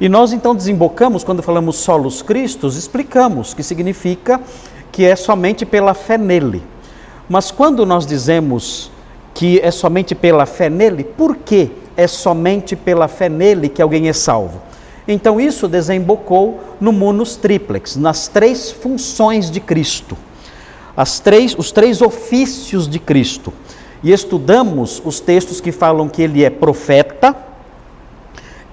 E nós então desembocamos, quando falamos solos Cristos, explicamos que significa que é somente pela fé nele. Mas quando nós dizemos que é somente pela fé nele, por que é somente pela fé nele que alguém é salvo? Então isso desembocou no munus triplex, nas três funções de Cristo, as três, os três ofícios de Cristo. E estudamos os textos que falam que ele é profeta,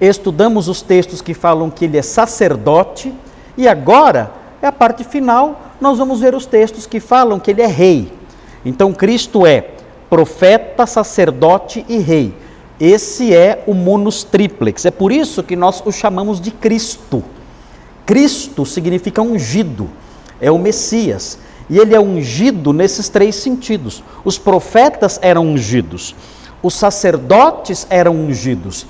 estudamos os textos que falam que ele é sacerdote, e agora é a parte final, nós vamos ver os textos que falam que ele é rei. Então Cristo é profeta, sacerdote e rei. Esse é o munus triplex. É por isso que nós o chamamos de Cristo. Cristo significa ungido, é o Messias. E ele é ungido nesses três sentidos. Os profetas eram ungidos, os sacerdotes eram ungidos,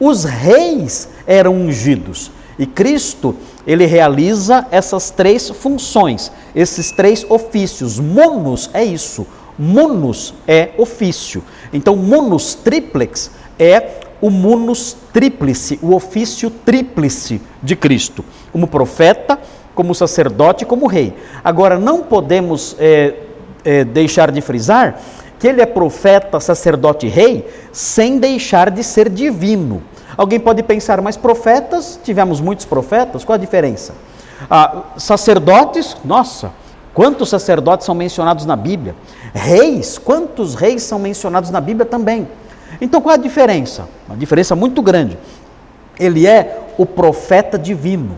os reis eram ungidos. E Cristo, ele realiza essas três funções, esses três ofícios. Munus é isso, Munus é ofício. Então, munus triplex é o munus tríplice, o ofício tríplice de Cristo, como profeta, como sacerdote, como rei. Agora, não podemos é, é, deixar de frisar que ele é profeta, sacerdote rei, sem deixar de ser divino. Alguém pode pensar, mas profetas, tivemos muitos profetas, qual a diferença? Ah, sacerdotes, nossa, Quantos sacerdotes são mencionados na Bíblia? Reis, quantos reis são mencionados na Bíblia também? Então qual a diferença? Uma diferença muito grande. Ele é o profeta divino.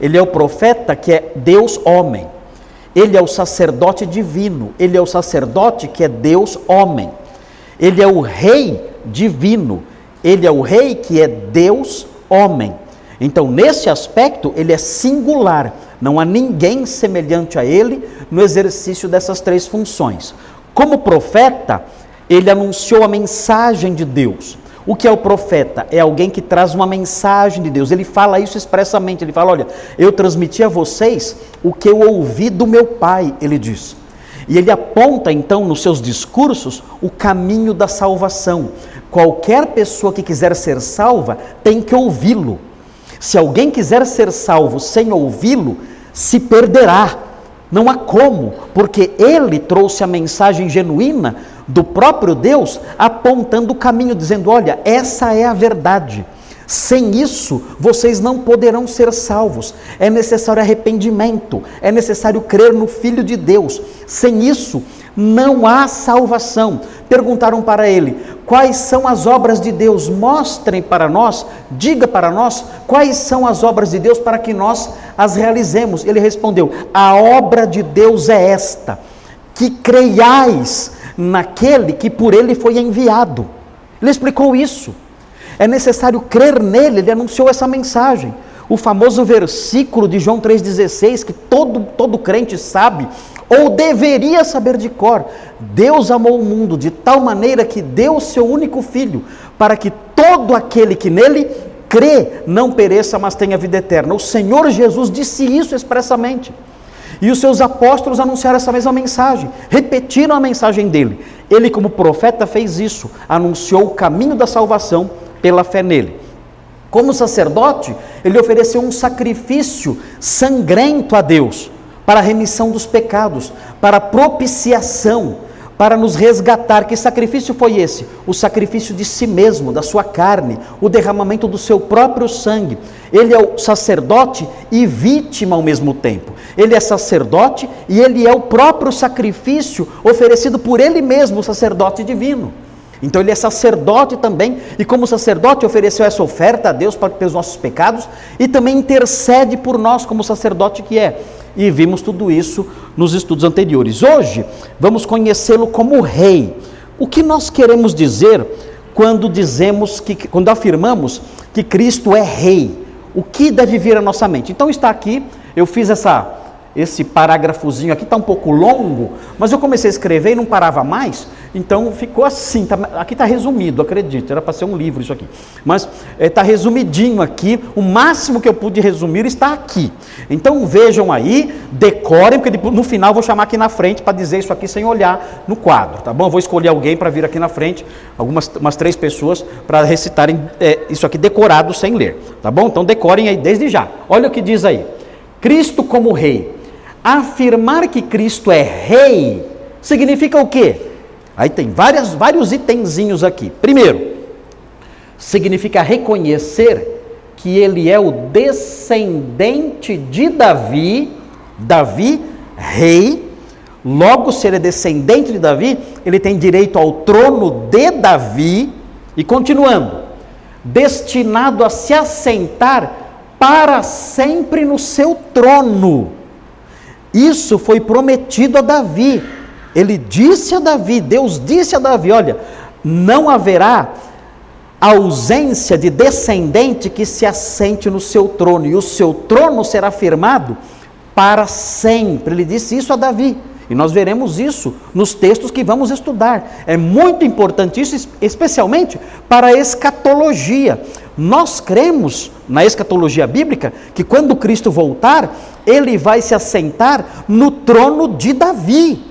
Ele é o profeta que é Deus homem. Ele é o sacerdote divino. Ele é o sacerdote que é Deus homem. Ele é o rei divino. Ele é o rei que é Deus homem. Então, nesse aspecto, ele é singular. Não há ninguém semelhante a ele no exercício dessas três funções. Como profeta, ele anunciou a mensagem de Deus. O que é o profeta? É alguém que traz uma mensagem de Deus. Ele fala isso expressamente. Ele fala: Olha, eu transmiti a vocês o que eu ouvi do meu pai, ele diz. E ele aponta então nos seus discursos o caminho da salvação. Qualquer pessoa que quiser ser salva tem que ouvi-lo. Se alguém quiser ser salvo sem ouvi-lo, se perderá. Não há como, porque ele trouxe a mensagem genuína do próprio Deus, apontando o caminho, dizendo: olha, essa é a verdade. Sem isso, vocês não poderão ser salvos. É necessário arrependimento, é necessário crer no Filho de Deus. Sem isso, não há salvação. Perguntaram para ele: quais são as obras de Deus? Mostrem para nós, diga para nós quais são as obras de Deus para que nós as realizemos. Ele respondeu: a obra de Deus é esta, que creiais naquele que por ele foi enviado. Ele explicou isso. É necessário crer nele, ele anunciou essa mensagem. O famoso versículo de João 3,16, que todo, todo crente sabe, ou deveria saber de cor: Deus amou o mundo de tal maneira que deu o seu único filho, para que todo aquele que nele crê não pereça, mas tenha vida eterna. O Senhor Jesus disse isso expressamente. E os seus apóstolos anunciaram essa mesma mensagem, repetiram a mensagem dele. Ele, como profeta, fez isso, anunciou o caminho da salvação pela fé nele. Como sacerdote, ele ofereceu um sacrifício sangrento a Deus para a remissão dos pecados, para propiciação, para nos resgatar. Que sacrifício foi esse? O sacrifício de si mesmo, da sua carne, o derramamento do seu próprio sangue. Ele é o sacerdote e vítima ao mesmo tempo. Ele é sacerdote e ele é o próprio sacrifício oferecido por ele mesmo, o sacerdote divino. Então ele é sacerdote também, e como sacerdote ofereceu essa oferta a Deus para pelos nossos pecados e também intercede por nós como sacerdote que é. E vimos tudo isso nos estudos anteriores. Hoje vamos conhecê-lo como rei. O que nós queremos dizer quando dizemos que quando afirmamos que Cristo é rei? O que deve vir à nossa mente? Então está aqui, eu fiz essa esse parágrafozinho aqui está um pouco longo, mas eu comecei a escrever e não parava mais, então ficou assim. Tá, aqui está resumido, acredito, era para ser um livro isso aqui. Mas está é, resumidinho aqui, o máximo que eu pude resumir está aqui. Então vejam aí, decorem, porque no final vou chamar aqui na frente para dizer isso aqui sem olhar no quadro, tá bom? Eu vou escolher alguém para vir aqui na frente, algumas umas três pessoas, para recitarem é, isso aqui decorado sem ler, tá bom? Então decorem aí desde já. Olha o que diz aí. Cristo como rei. Afirmar que Cristo é rei significa o quê? Aí tem várias, vários itenzinhos aqui. Primeiro, significa reconhecer que ele é o descendente de Davi, Davi, rei. Logo, se ele é descendente de Davi, ele tem direito ao trono de Davi. E continuando, destinado a se assentar para sempre no seu trono. Isso foi prometido a Davi. Ele disse a Davi, Deus disse a Davi: olha, não haverá ausência de descendente que se assente no seu trono, e o seu trono será firmado para sempre. Ele disse isso a Davi. E nós veremos isso nos textos que vamos estudar. É muito importante isso, especialmente para a escatologia. Nós cremos na escatologia bíblica que quando Cristo voltar, ele vai se assentar no trono de Davi,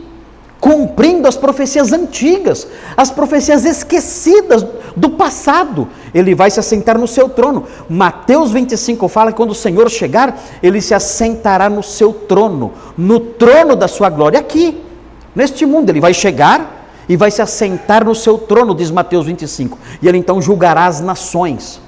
cumprindo as profecias antigas, as profecias esquecidas do passado. Ele vai se assentar no seu trono. Mateus 25 fala que quando o Senhor chegar, ele se assentará no seu trono, no trono da sua glória aqui, neste mundo. Ele vai chegar e vai se assentar no seu trono, diz Mateus 25. E ele então julgará as nações.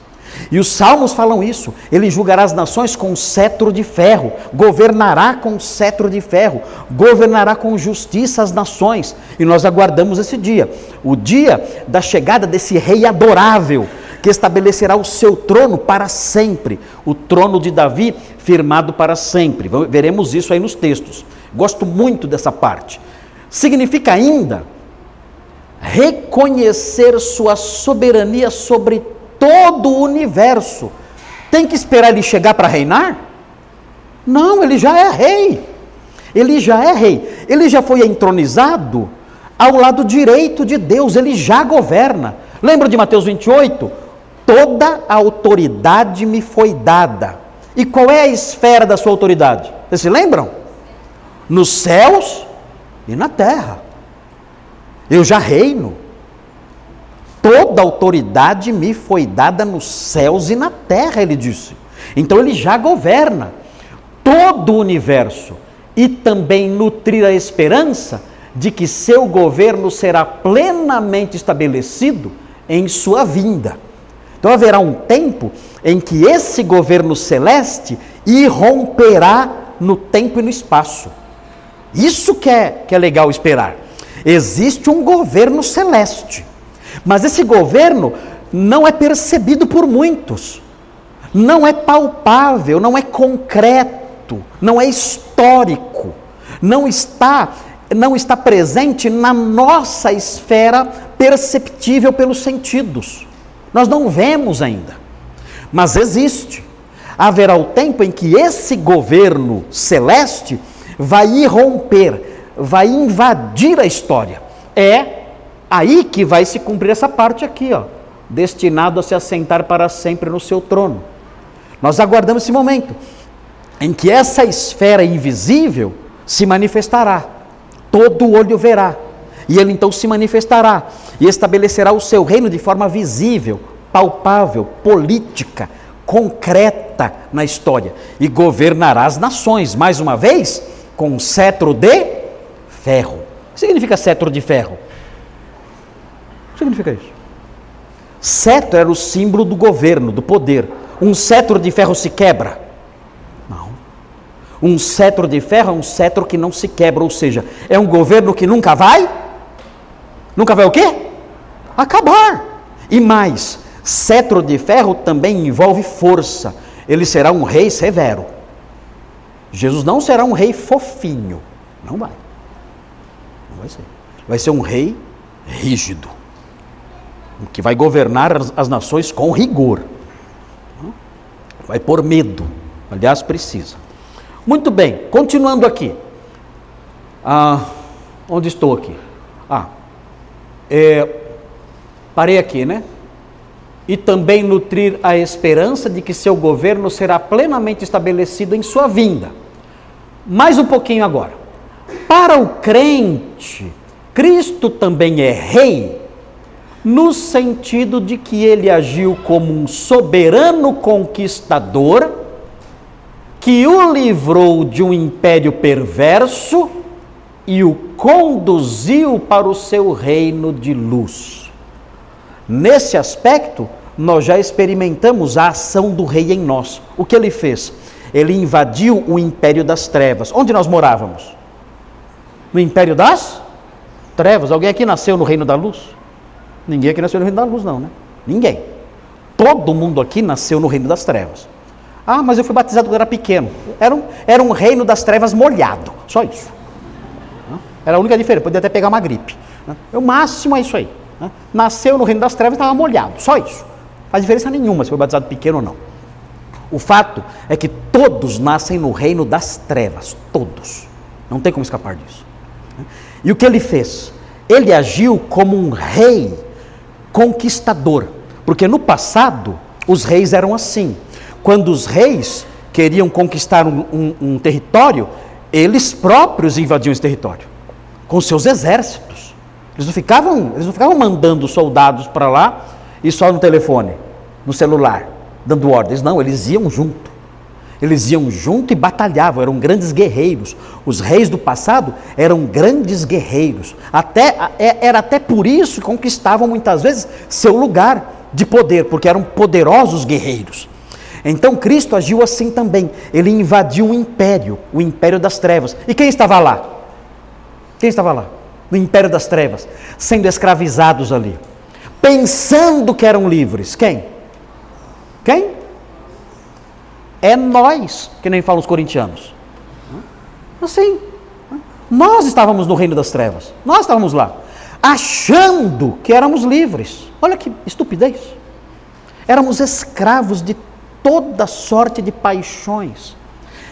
E os salmos falam isso. Ele julgará as nações com cetro de ferro, governará com cetro de ferro, governará com justiça as nações. E nós aguardamos esse dia, o dia da chegada desse rei adorável, que estabelecerá o seu trono para sempre, o trono de Davi firmado para sempre. Veremos isso aí nos textos. Gosto muito dessa parte. Significa ainda reconhecer sua soberania sobre todo o universo. Tem que esperar ele chegar para reinar? Não, ele já é rei. Ele já é rei. Ele já foi entronizado ao lado direito de Deus, ele já governa. Lembra de Mateus 28? Toda a autoridade me foi dada. E qual é a esfera da sua autoridade? Vocês se lembram? Nos céus e na terra. Eu já reino. Toda autoridade me foi dada nos céus e na terra, ele disse. Então ele já governa todo o universo e também nutrir a esperança de que seu governo será plenamente estabelecido em sua vinda. Então haverá um tempo em que esse governo celeste irromperá no tempo e no espaço. Isso que é, que é legal esperar. Existe um governo celeste mas esse governo não é percebido por muitos, não é palpável, não é concreto, não é histórico, não está não está presente na nossa esfera perceptível pelos sentidos. Nós não vemos ainda, mas existe. Haverá o tempo em que esse governo celeste vai irromper, vai invadir a história. É Aí que vai se cumprir essa parte aqui, ó, destinado a se assentar para sempre no seu trono. Nós aguardamos esse momento em que essa esfera invisível se manifestará, todo olho verá, e ele então se manifestará e estabelecerá o seu reino de forma visível, palpável, política, concreta na história e governará as nações, mais uma vez, com um cetro de ferro. O que significa cetro de ferro? Significa isso? Cetro era o símbolo do governo, do poder. Um cetro de ferro se quebra? Não. Um cetro de ferro é um cetro que não se quebra, ou seja, é um governo que nunca vai? Nunca vai o quê? Acabar. E mais, cetro de ferro também envolve força. Ele será um rei severo. Jesus não será um rei fofinho. Não vai. Não vai ser. Vai ser um rei rígido que vai governar as, nações com rigor. Vai por medo. Aliás, precisa. Muito bem, continuando aqui. Ah, onde estou aqui? Ah, é, parei aqui, né? E também nutrir a esperança de que seu governo será plenamente estabelecido em sua vinda. Mais um pouquinho agora. Para o crente, Cristo também é rei, no sentido de que ele agiu como um soberano conquistador que o livrou de um império perverso e o conduziu para o seu reino de luz. Nesse aspecto, nós já experimentamos a ação do rei em nós. O que ele fez? Ele invadiu o império das trevas. Onde nós morávamos? No império das trevas. Alguém aqui nasceu no reino da luz? Ninguém aqui nasceu no reino da luz, não, né? Ninguém. Todo mundo aqui nasceu no reino das trevas. Ah, mas eu fui batizado quando era pequeno. Era um, era um reino das trevas molhado. Só isso. Era a única diferença. Podia até pegar uma gripe. O máximo é isso aí. Nasceu no reino das trevas e estava molhado. Só isso. Faz diferença nenhuma se foi batizado pequeno ou não. O fato é que todos nascem no reino das trevas. Todos. Não tem como escapar disso. E o que ele fez? Ele agiu como um rei conquistador. Porque no passado, os reis eram assim. Quando os reis queriam conquistar um, um, um território, eles próprios invadiam esse território, com seus exércitos. Eles não ficavam, eles não ficavam mandando soldados para lá e só no telefone, no celular, dando ordens. Não, eles iam junto. Eles iam junto e batalhavam, eram grandes guerreiros. Os reis do passado eram grandes guerreiros. Até, é, era até por isso que conquistavam muitas vezes seu lugar de poder, porque eram poderosos guerreiros. Então Cristo agiu assim também. Ele invadiu um império, o império das trevas. E quem estava lá? Quem estava lá? No império das trevas, sendo escravizados ali, pensando que eram livres. Quem? Quem? É nós, que nem falam os corintianos. Assim, nós estávamos no reino das trevas, nós estávamos lá, achando que éramos livres. Olha que estupidez. Éramos escravos de toda sorte de paixões.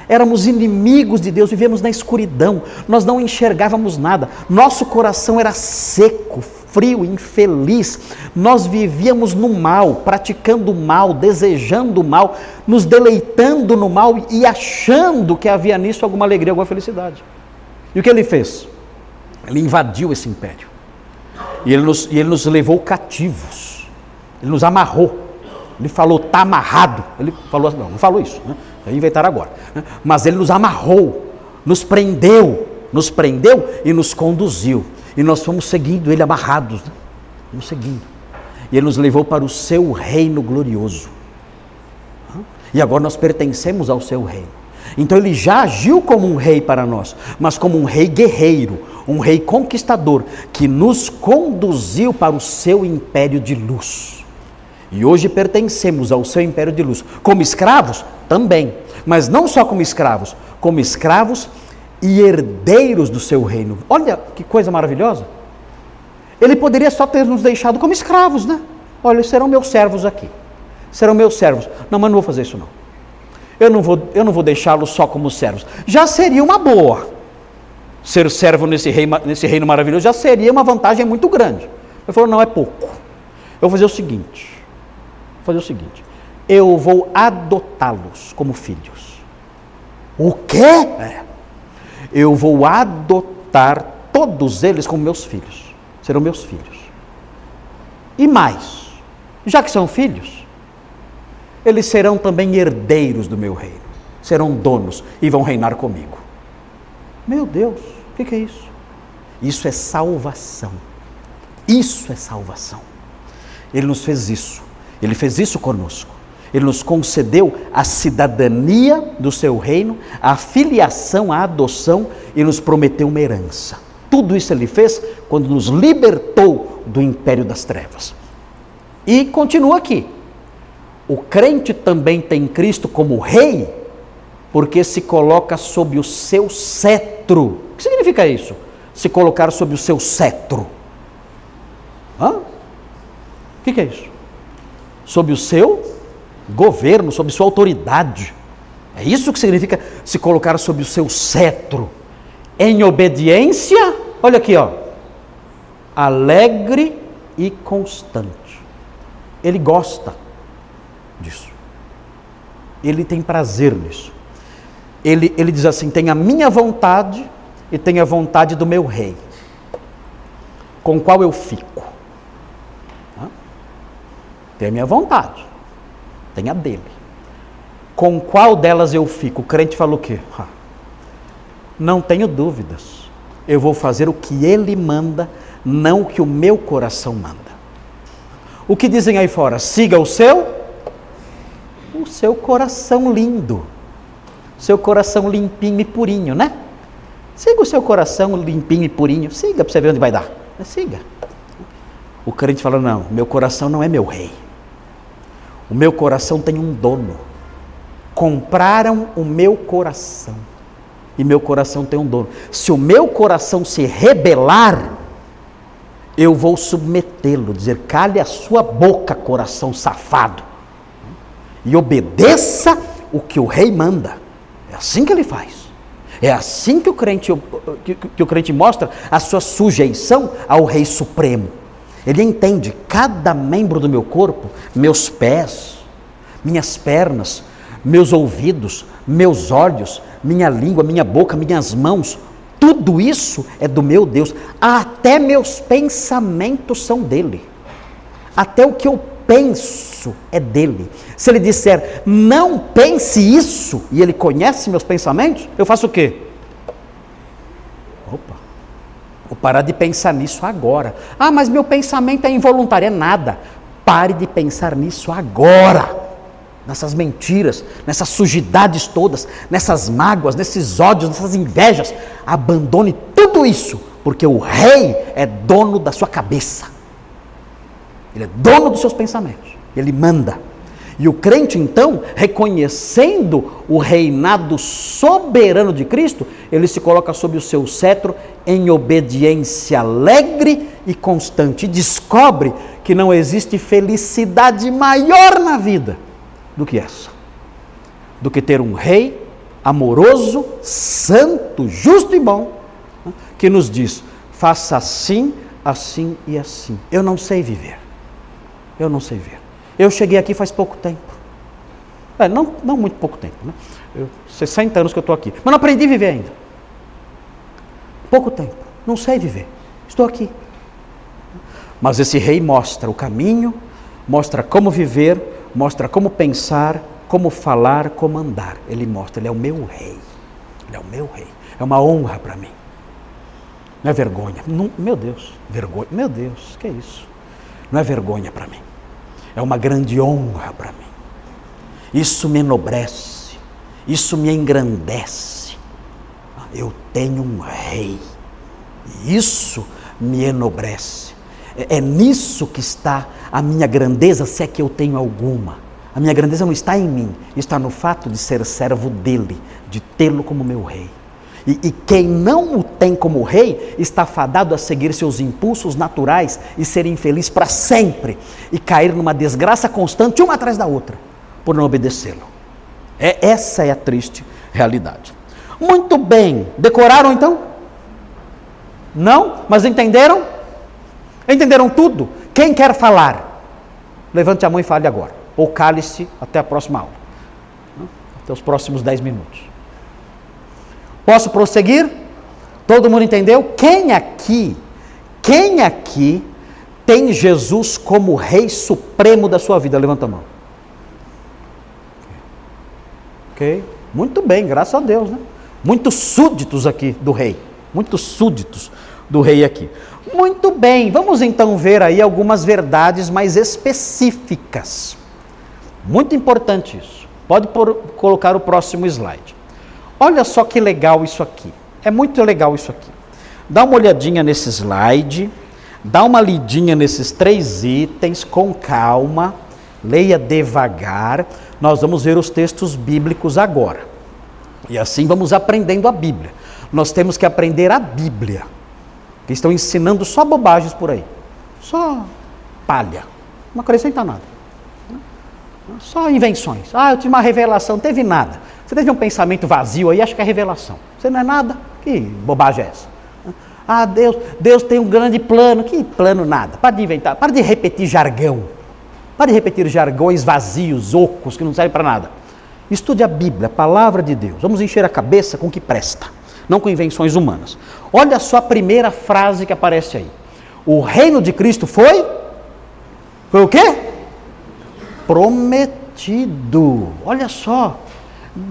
Éramos inimigos de Deus, vivíamos na escuridão, nós não enxergávamos nada, nosso coração era seco, frio, infeliz. Nós vivíamos no mal, praticando o mal, desejando o mal, nos deleitando no mal e achando que havia nisso alguma alegria, alguma felicidade. E o que ele fez? Ele invadiu esse império. E ele nos, e ele nos levou cativos. Ele nos amarrou. Ele falou, está amarrado. Ele falou assim, não, não falou isso. Né? Inventaram agora. Né? Mas ele nos amarrou, nos prendeu, nos prendeu e nos conduziu. E nós fomos seguindo ele amarrados, né? fomos seguindo. E ele nos levou para o seu reino glorioso. E agora nós pertencemos ao seu reino. Então ele já agiu como um rei para nós, mas como um rei guerreiro, um rei conquistador, que nos conduziu para o seu império de luz. E hoje pertencemos ao seu império de luz. Como escravos, também. Mas não só como escravos, como escravos e herdeiros do seu reino. Olha que coisa maravilhosa. Ele poderia só ter nos deixado como escravos, né? Olha, serão meus servos aqui. Serão meus servos. Não, mas não vou fazer isso não. Eu não vou, eu não vou deixá-los só como servos. Já seria uma boa. Ser servo nesse reino, nesse reino maravilhoso já seria uma vantagem muito grande. Ele falou: não, é pouco. Eu vou fazer o seguinte: vou fazer o seguinte. Eu vou adotá-los como filhos. O quê? É eu vou adotar todos eles como meus filhos. Serão meus filhos. E mais, já que são filhos, eles serão também herdeiros do meu reino. Serão donos e vão reinar comigo. Meu Deus, o que, que é isso? Isso é salvação. Isso é salvação. Ele nos fez isso. Ele fez isso conosco. Ele nos concedeu a cidadania do seu reino, a filiação, a adoção e nos prometeu uma herança. Tudo isso ele fez quando nos libertou do império das trevas. E continua aqui. O crente também tem Cristo como rei, porque se coloca sob o seu cetro. O que significa isso? Se colocar sob o seu cetro. Hã? O que, é isso? Sob o seu governo, sob sua autoridade. É isso que significa se colocar sob o seu cetro. Em obediência, olha aqui, ó. Alegre e constante. Ele gosta disso. Ele tem prazer nisso. Ele, ele diz assim: tem a minha vontade e tem a vontade do meu rei, com qual eu fico. Tem a minha vontade, tem a dele. Com qual delas eu fico? O crente fala o quê? Não tenho dúvidas. Eu vou fazer o que ele manda, não o que o meu coração manda. O que dizem aí fora? Siga o seu o seu coração lindo. Seu coração limpinho e purinho, né? Siga o seu coração limpinho e purinho. Siga para você ver onde vai dar. Siga. O crente fala: Não, meu coração não é meu rei. O meu coração tem um dono. Compraram o meu coração. E meu coração tem um dono. Se o meu coração se rebelar, eu vou submetê-lo, dizer: cale a sua boca, coração safado, e obedeça o que o rei manda. É assim que ele faz. É assim que o crente, que, que o crente mostra a sua sujeição ao Rei Supremo. Ele entende cada membro do meu corpo, meus pés, minhas pernas, meus ouvidos, meus olhos, minha língua, minha boca, minhas mãos, tudo isso é do meu Deus. Até meus pensamentos são dele. Até o que eu penso é dele. Se ele disser, não pense isso, e ele conhece meus pensamentos, eu faço o quê? Vou parar de pensar nisso agora. Ah, mas meu pensamento é involuntário. É nada. Pare de pensar nisso agora. Nessas mentiras, nessas sujidades todas, nessas mágoas, nesses ódios, nessas invejas. Abandone tudo isso, porque o rei é dono da sua cabeça. Ele é dono dos seus pensamentos. Ele manda. E o crente, então, reconhecendo o reinado soberano de Cristo, ele se coloca sob o seu cetro em obediência alegre e constante. E descobre que não existe felicidade maior na vida do que essa do que ter um rei amoroso, santo, justo e bom, né, que nos diz: faça assim, assim e assim. Eu não sei viver. Eu não sei ver. Eu cheguei aqui faz pouco tempo. É, não, não muito pouco tempo, né? Eu, 60 anos que eu estou aqui. Mas não aprendi a viver ainda. Pouco tempo. Não sei viver. Estou aqui. Mas esse rei mostra o caminho, mostra como viver, mostra como pensar, como falar, como andar. Ele mostra, ele é o meu rei. Ele é o meu rei. É uma honra para mim. Não é vergonha. Não, meu Deus, vergonha. Meu Deus, que é isso? Não é vergonha para mim é uma grande honra para mim. Isso me enobrece, isso me engrandece. Eu tenho um rei, e isso me enobrece. É, é nisso que está a minha grandeza, se é que eu tenho alguma. A minha grandeza não está em mim, está no fato de ser servo dele, de tê-lo como meu rei. E, e, quem não o tem como rei está fadado a seguir seus impulsos naturais e ser infeliz para sempre e cair numa desgraça constante, uma atrás da outra, por não obedecê-lo. É, essa é a triste realidade. Muito bem, decoraram então? Não? Mas entenderam? Entenderam tudo? Quem quer falar? Levante a mão e fale agora. Ou cale-se até a próxima aula. Até os próximos dez minutos. Posso prosseguir? Todo mundo entendeu? Quem aqui, quem aqui tem Jesus como Rei Supremo da sua vida? Levanta a mão. Ok? Muito bem, graças a Deus, né? Muitos súditos aqui do Rei. Muitos súditos do Rei aqui. Muito bem, vamos então ver aí algumas verdades mais específicas. Muito importante isso. Pode por, colocar o próximo slide. Olha só que legal isso aqui. É muito legal isso aqui. Dá uma olhadinha nesse slide, dá uma lidinha nesses três itens com calma, leia devagar. Nós vamos ver os textos bíblicos agora. E assim vamos aprendendo a Bíblia. Nós temos que aprender a Bíblia. Que estão ensinando só bobagens por aí. Só palha. Não acrescenta nada. Só invenções. Ah, eu tive uma revelação, teve nada. Você teve um pensamento vazio aí, acha que é revelação. Você não é nada? Que bobagem é essa? Ah, Deus, Deus tem um grande plano. Que plano nada? Para de inventar, para de repetir jargão. Para de repetir jargões vazios, ocos, que não servem para nada. Estude a Bíblia, a palavra de Deus. Vamos encher a cabeça com o que presta, não com invenções humanas. Olha só a primeira frase que aparece aí. O reino de Cristo foi? Foi o quê? Prometido. Olha só.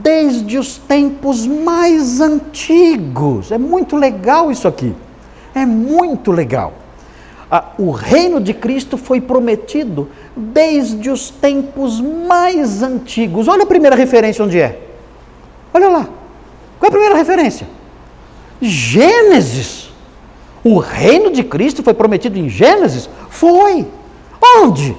Desde os tempos mais antigos. É muito legal isso aqui. É muito legal. Ah, o reino de Cristo foi prometido desde os tempos mais antigos. Olha a primeira referência onde é. Olha lá. Qual é a primeira referência? Gênesis. O reino de Cristo foi prometido em Gênesis? Foi. Onde?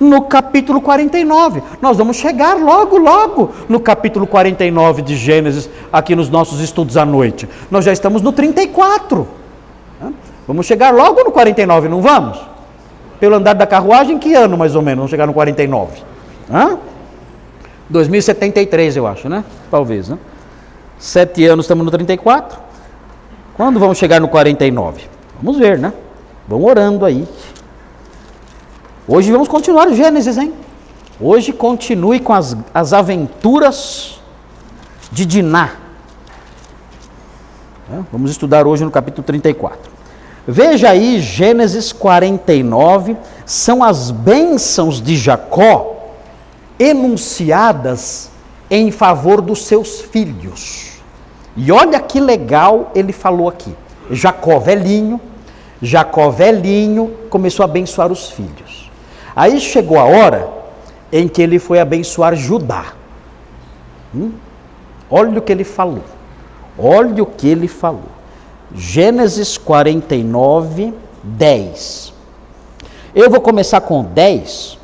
No capítulo 49. Nós vamos chegar logo, logo no capítulo 49 de Gênesis, aqui nos nossos estudos à noite. Nós já estamos no 34. Vamos chegar logo no 49, não vamos? Pelo andar da carruagem, que ano mais ou menos? Vamos chegar no 49. Hã? 2073, eu acho, né? Talvez, né? Sete anos, estamos no 34. Quando vamos chegar no 49? Vamos ver, né? Vamos orando aí. Hoje vamos continuar o Gênesis, hein? Hoje continue com as, as aventuras de Diná. Vamos estudar hoje no capítulo 34. Veja aí, Gênesis 49, são as bênçãos de Jacó enunciadas em favor dos seus filhos. E olha que legal ele falou aqui. Jacó velhinho, Jacó velhinho começou a abençoar os filhos. Aí chegou a hora em que ele foi abençoar Judá. Hum? Olha o que ele falou. Olha o que ele falou. Gênesis 49, 10. Eu vou começar com 10,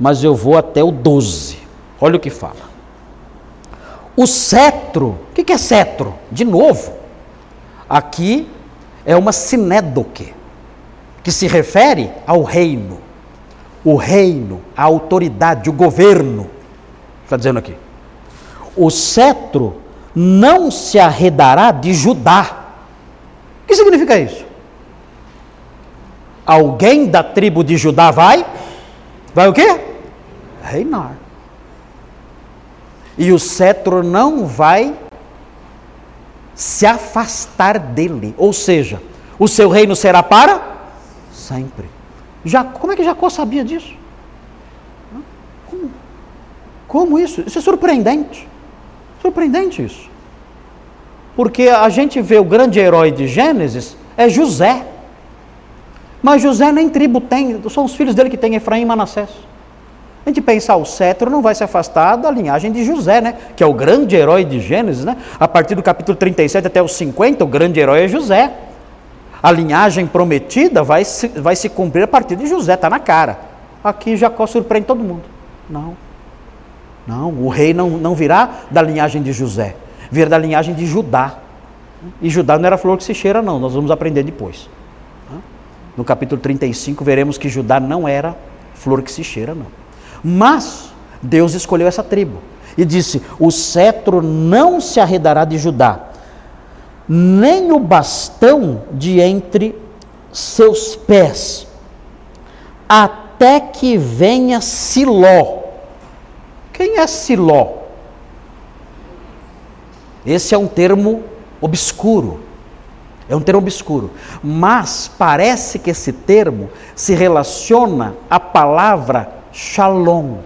mas eu vou até o 12. Olha o que fala. O cetro, o que é cetro? De novo, aqui é uma sinédoque, que se refere ao reino. O reino, a autoridade, o governo. Está dizendo aqui. O cetro não se arredará de Judá o que significa isso? Alguém da tribo de Judá vai? Vai o quê? Reinar. E o cetro não vai se afastar dele. Ou seja, o seu reino será para sempre. Já, como é que Jacó sabia disso? Como? Como isso? Isso é surpreendente. Surpreendente isso. Porque a gente vê o grande herói de Gênesis é José. Mas José nem tribo tem, são os filhos dele que têm Efraim e Manassés. A gente pensar, o cetro não vai se afastar da linhagem de José, né? Que é o grande herói de Gênesis, né? A partir do capítulo 37 até os 50, o grande herói é José. A linhagem prometida vai se, vai se cumprir a partir de José, está na cara. Aqui Jacó surpreende todo mundo. Não. Não, o rei não, não virá da linhagem de José vir da linhagem de Judá. E Judá não era flor que se cheira, não, nós vamos aprender depois. No capítulo 35, veremos que Judá não era flor que se cheira, não. Mas Deus escolheu essa tribo e disse: O cetro não se arredará de Judá, nem o bastão de entre seus pés, até que venha Siló. Quem é Siló? Esse é um termo obscuro. É um termo obscuro. Mas parece que esse termo se relaciona à palavra shalom.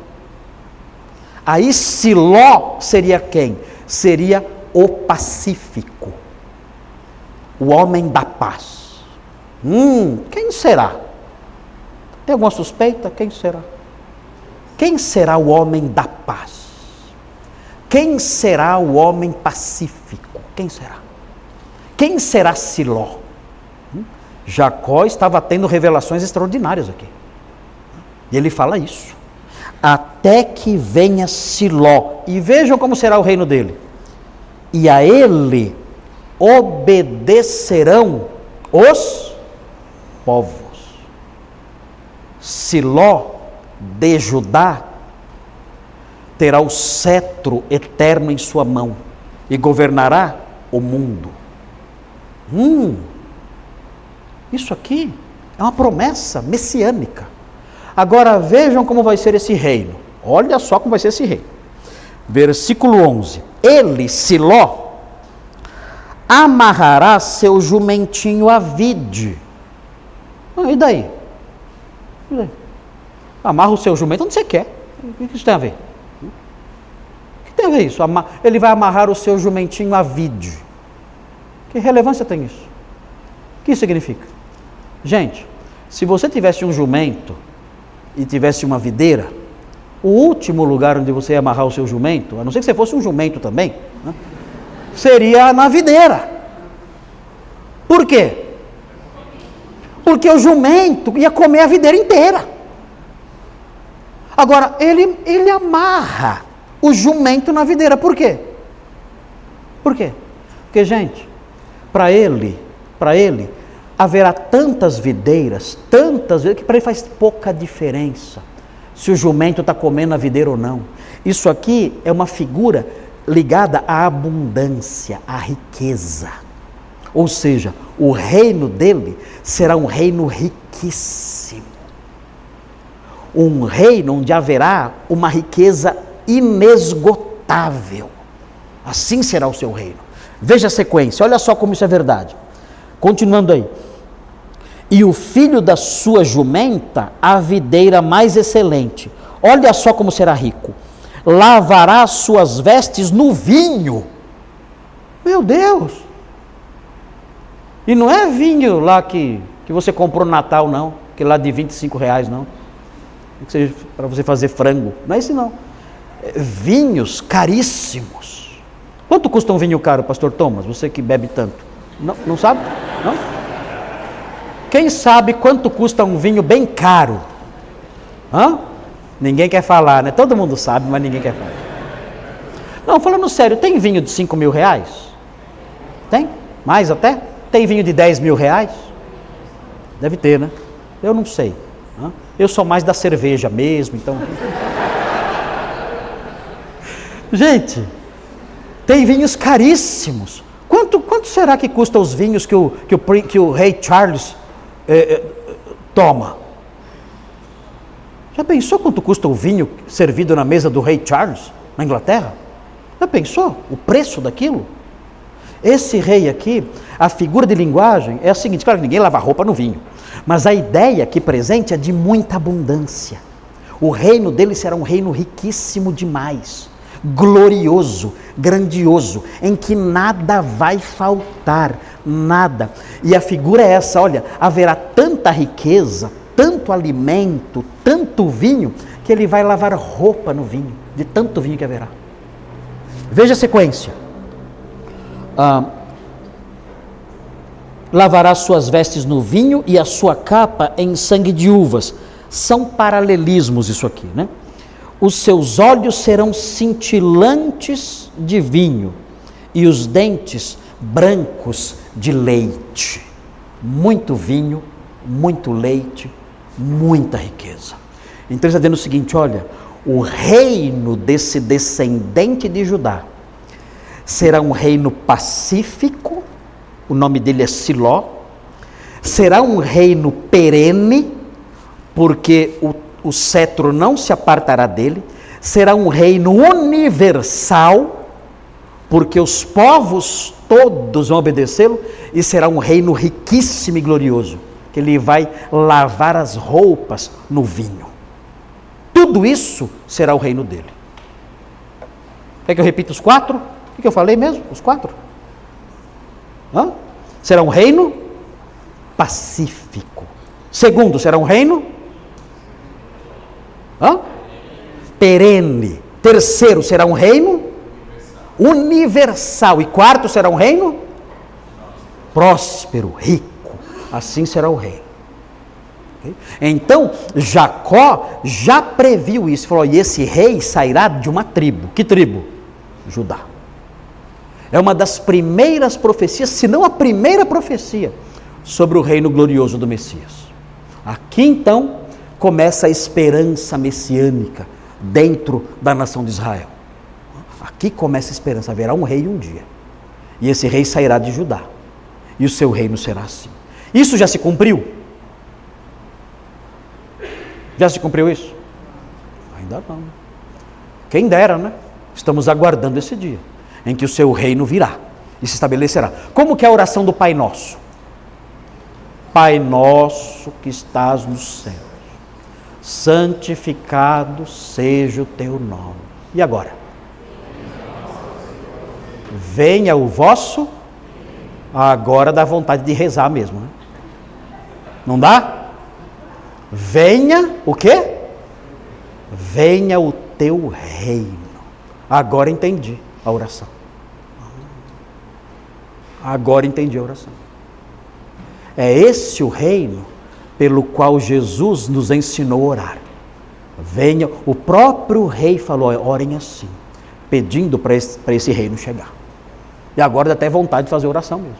Aí Siló seria quem? Seria o pacífico. O homem da paz. Hum, quem será? Tem alguma suspeita? Quem será? Quem será o homem da paz? Quem será o homem pacífico? Quem será? Quem será Siló? Hum? Jacó estava tendo revelações extraordinárias aqui. E ele fala isso. Até que venha Siló. E vejam como será o reino dele. E a ele obedecerão os povos. Siló de Judá terá o cetro eterno em sua mão e governará o mundo. Hum, isso aqui é uma promessa messiânica. Agora vejam como vai ser esse reino. Olha só como vai ser esse reino. Versículo 11: Ele, Siló, amarrará seu jumentinho à vide. Ah, e daí? e daí? Amarra o seu jumento onde você quer. O que isso tem a ver? O que tem a ver isso? Ele vai amarrar o seu jumentinho à vide. Que relevância tem isso? O que isso significa? Gente, se você tivesse um jumento e tivesse uma videira, o último lugar onde você ia amarrar o seu jumento, a não ser que você fosse um jumento também, né, seria na videira. Por quê? Porque o jumento ia comer a videira inteira. Agora, ele, ele amarra o jumento na videira. Por quê? Por quê? Porque, gente, para ele, para ele, haverá tantas videiras, tantas vezes, que para ele faz pouca diferença se o jumento está comendo a videira ou não. Isso aqui é uma figura ligada à abundância, à riqueza. Ou seja, o reino dele será um reino riquíssimo. Um reino onde haverá uma riqueza inesgotável. Assim será o seu reino. Veja a sequência, olha só como isso é verdade. Continuando aí. E o filho da sua jumenta, a videira mais excelente. Olha só como será rico. Lavará suas vestes no vinho. Meu Deus! E não é vinho lá que, que você comprou no Natal, não. Que lá de 25 reais, não. Para você fazer frango. Não é isso, não. É vinhos caríssimos. Quanto custa um vinho caro, pastor Thomas? Você que bebe tanto. Não, não sabe? Não? Quem sabe quanto custa um vinho bem caro? Hã? Ninguém quer falar, né? Todo mundo sabe, mas ninguém quer falar. Não, falando sério, tem vinho de 5 mil reais? Tem? Mais até? Tem vinho de 10 mil reais? Deve ter, né? Eu não sei. Eu sou mais da cerveja mesmo, então. Gente, tem vinhos caríssimos. Quanto, quanto será que custam os vinhos que o, que o, que o rei Charles é, é, toma. Já pensou quanto custa o vinho servido na mesa do rei Charles, na Inglaterra? Já pensou o preço daquilo? Esse rei aqui, a figura de linguagem é a seguinte: claro que ninguém lava roupa no vinho, mas a ideia aqui presente é de muita abundância. O reino dele será um reino riquíssimo demais glorioso, grandioso, em que nada vai faltar, nada. E a figura é essa: olha, haverá tanta riqueza, tanto alimento, tanto vinho, que ele vai lavar roupa no vinho, de tanto vinho que haverá. Veja a sequência. Ah, lavará suas vestes no vinho e a sua capa em sangue de uvas. São paralelismos isso aqui, né? os seus olhos serão cintilantes de vinho e os dentes brancos de leite. Muito vinho, muito leite, muita riqueza. Então ele está dizendo o seguinte: olha, o reino desse descendente de Judá será um reino pacífico, o nome dele é Siló, será um reino perene, porque o o cetro não se apartará dele, será um reino universal, porque os povos todos vão obedecê-lo, e será um reino riquíssimo e glorioso, que ele vai lavar as roupas no vinho. Tudo isso será o reino dele. Quer que eu repita os quatro? O que eu falei mesmo? Os quatro? Hã? Será um reino pacífico. Segundo, será um reino Hã? Perene. Terceiro será um reino universal. E quarto será um reino próspero, rico. Assim será o reino. Então, Jacó já previu isso. Falou: e esse rei sairá de uma tribo. Que tribo? Judá. É uma das primeiras profecias, se não a primeira profecia, sobre o reino glorioso do Messias. Aqui então, começa a esperança messiânica dentro da nação de Israel. Aqui começa a esperança: haverá um rei um dia, e esse rei sairá de Judá, e o seu reino será assim. Isso já se cumpriu? Já se cumpriu isso? Ainda não. Quem dera, né? Estamos aguardando esse dia em que o seu reino virá e se estabelecerá. Como que é a oração do Pai Nosso? Pai nosso que estás no céu, santificado seja o teu nome. E agora? Venha o vosso. Agora dá vontade de rezar mesmo, né? Não dá? Venha o quê? Venha o teu reino. Agora entendi a oração. Agora entendi a oração. É esse o reino pelo qual Jesus nos ensinou a orar. Venha, o próprio rei falou: orem assim, pedindo para esse, esse reino chegar. E agora dá até vontade de fazer oração mesmo.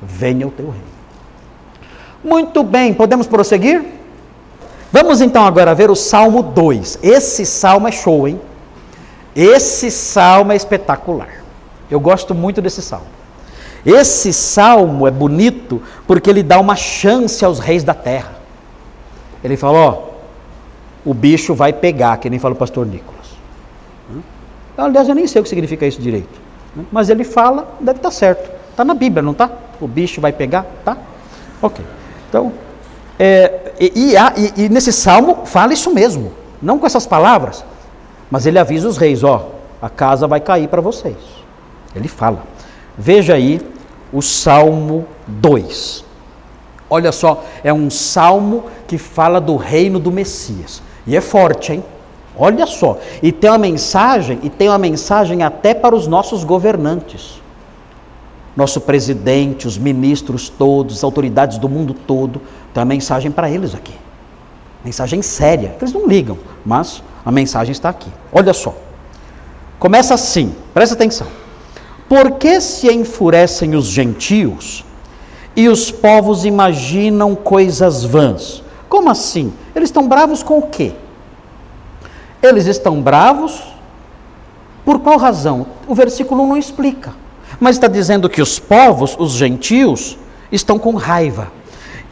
Venha o teu reino. Muito bem, podemos prosseguir? Vamos então agora ver o Salmo 2. Esse salmo é show, hein? Esse salmo é espetacular. Eu gosto muito desse salmo. Esse salmo é bonito porque ele dá uma chance aos reis da terra. Ele fala: Ó, o bicho vai pegar, que nem fala o pastor Nicolas. Aliás, eu nem sei o que significa isso direito. Mas ele fala, deve estar certo. Está na Bíblia, não está? O bicho vai pegar, tá? Ok. Então, é, e, e, e nesse salmo fala isso mesmo. Não com essas palavras, mas ele avisa os reis: Ó, a casa vai cair para vocês. Ele fala. Veja aí o Salmo 2. Olha só, é um salmo que fala do reino do Messias. E é forte, hein? Olha só. E tem uma mensagem, e tem uma mensagem até para os nossos governantes. Nosso presidente, os ministros todos, autoridades do mundo todo, tem uma mensagem para eles aqui. Mensagem séria, eles não ligam, mas a mensagem está aqui. Olha só. Começa assim, presta atenção. Por que se enfurecem os gentios e os povos imaginam coisas vãs? Como assim? Eles estão bravos com o quê? Eles estão bravos por qual razão? O versículo não explica. Mas está dizendo que os povos, os gentios, estão com raiva.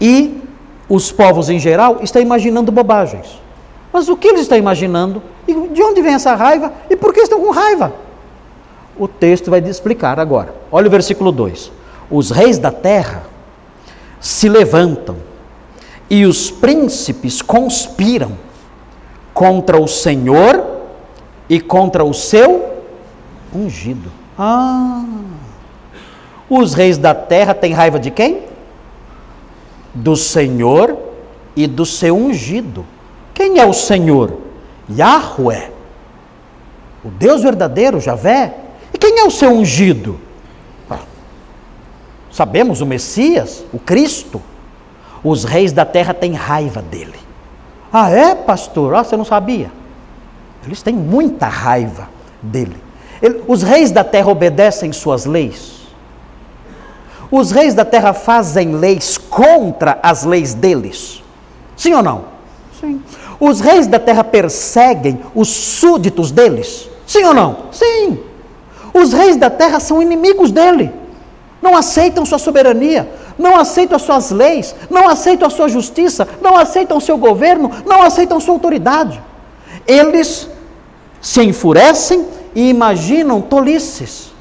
E os povos em geral estão imaginando bobagens. Mas o que eles estão imaginando? E de onde vem essa raiva? E por que estão com raiva? o texto vai explicar agora. Olha o versículo 2: Os reis da terra se levantam e os príncipes conspiram contra o Senhor e contra o seu ungido. Ah! Os reis da terra têm raiva de quem? Do Senhor e do seu ungido. Quem é o Senhor? Yahweh. O Deus verdadeiro, Javé, e quem é o seu ungido? Ah, sabemos o Messias, o Cristo. Os reis da terra têm raiva dele. Ah, é, pastor? Ah, você não sabia? Eles têm muita raiva dele. Ele, os reis da terra obedecem suas leis. Os reis da terra fazem leis contra as leis deles. Sim ou não? Sim. Os reis da terra perseguem os súditos deles. Sim ou não? Sim. Os reis da terra são inimigos dele. Não aceitam sua soberania, não aceitam as suas leis, não aceitam a sua justiça, não aceitam o seu governo, não aceitam sua autoridade. Eles se enfurecem e imaginam tolices,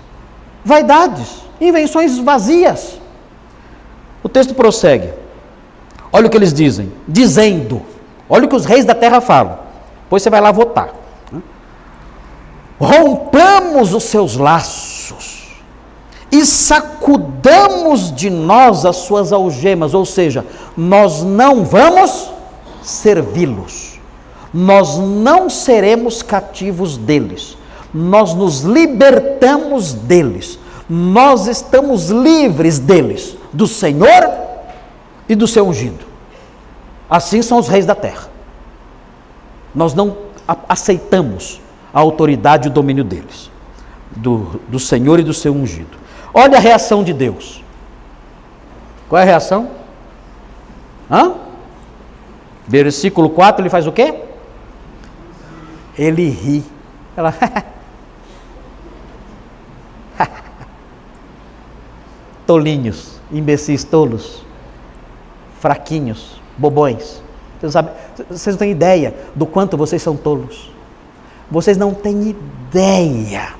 vaidades, invenções vazias. O texto prossegue. Olha o que eles dizem: dizendo, olha o que os reis da terra falam. Depois você vai lá votar rompamos os seus laços e sacudamos de nós as suas algemas, ou seja, nós não vamos servi-los, nós não seremos cativos deles, nós nos libertamos deles, nós estamos livres deles, do Senhor e do seu ungido. Assim são os reis da terra. Nós não aceitamos a autoridade e o domínio deles, do, do Senhor e do seu ungido. Olha a reação de Deus. Qual é a reação? Hã? Versículo 4, ele faz o quê? Ele ri. Ela. Tolinhos, imbecis tolos, fraquinhos, bobões. Vocês, sabem, vocês não têm ideia do quanto vocês são tolos. Vocês não têm ideia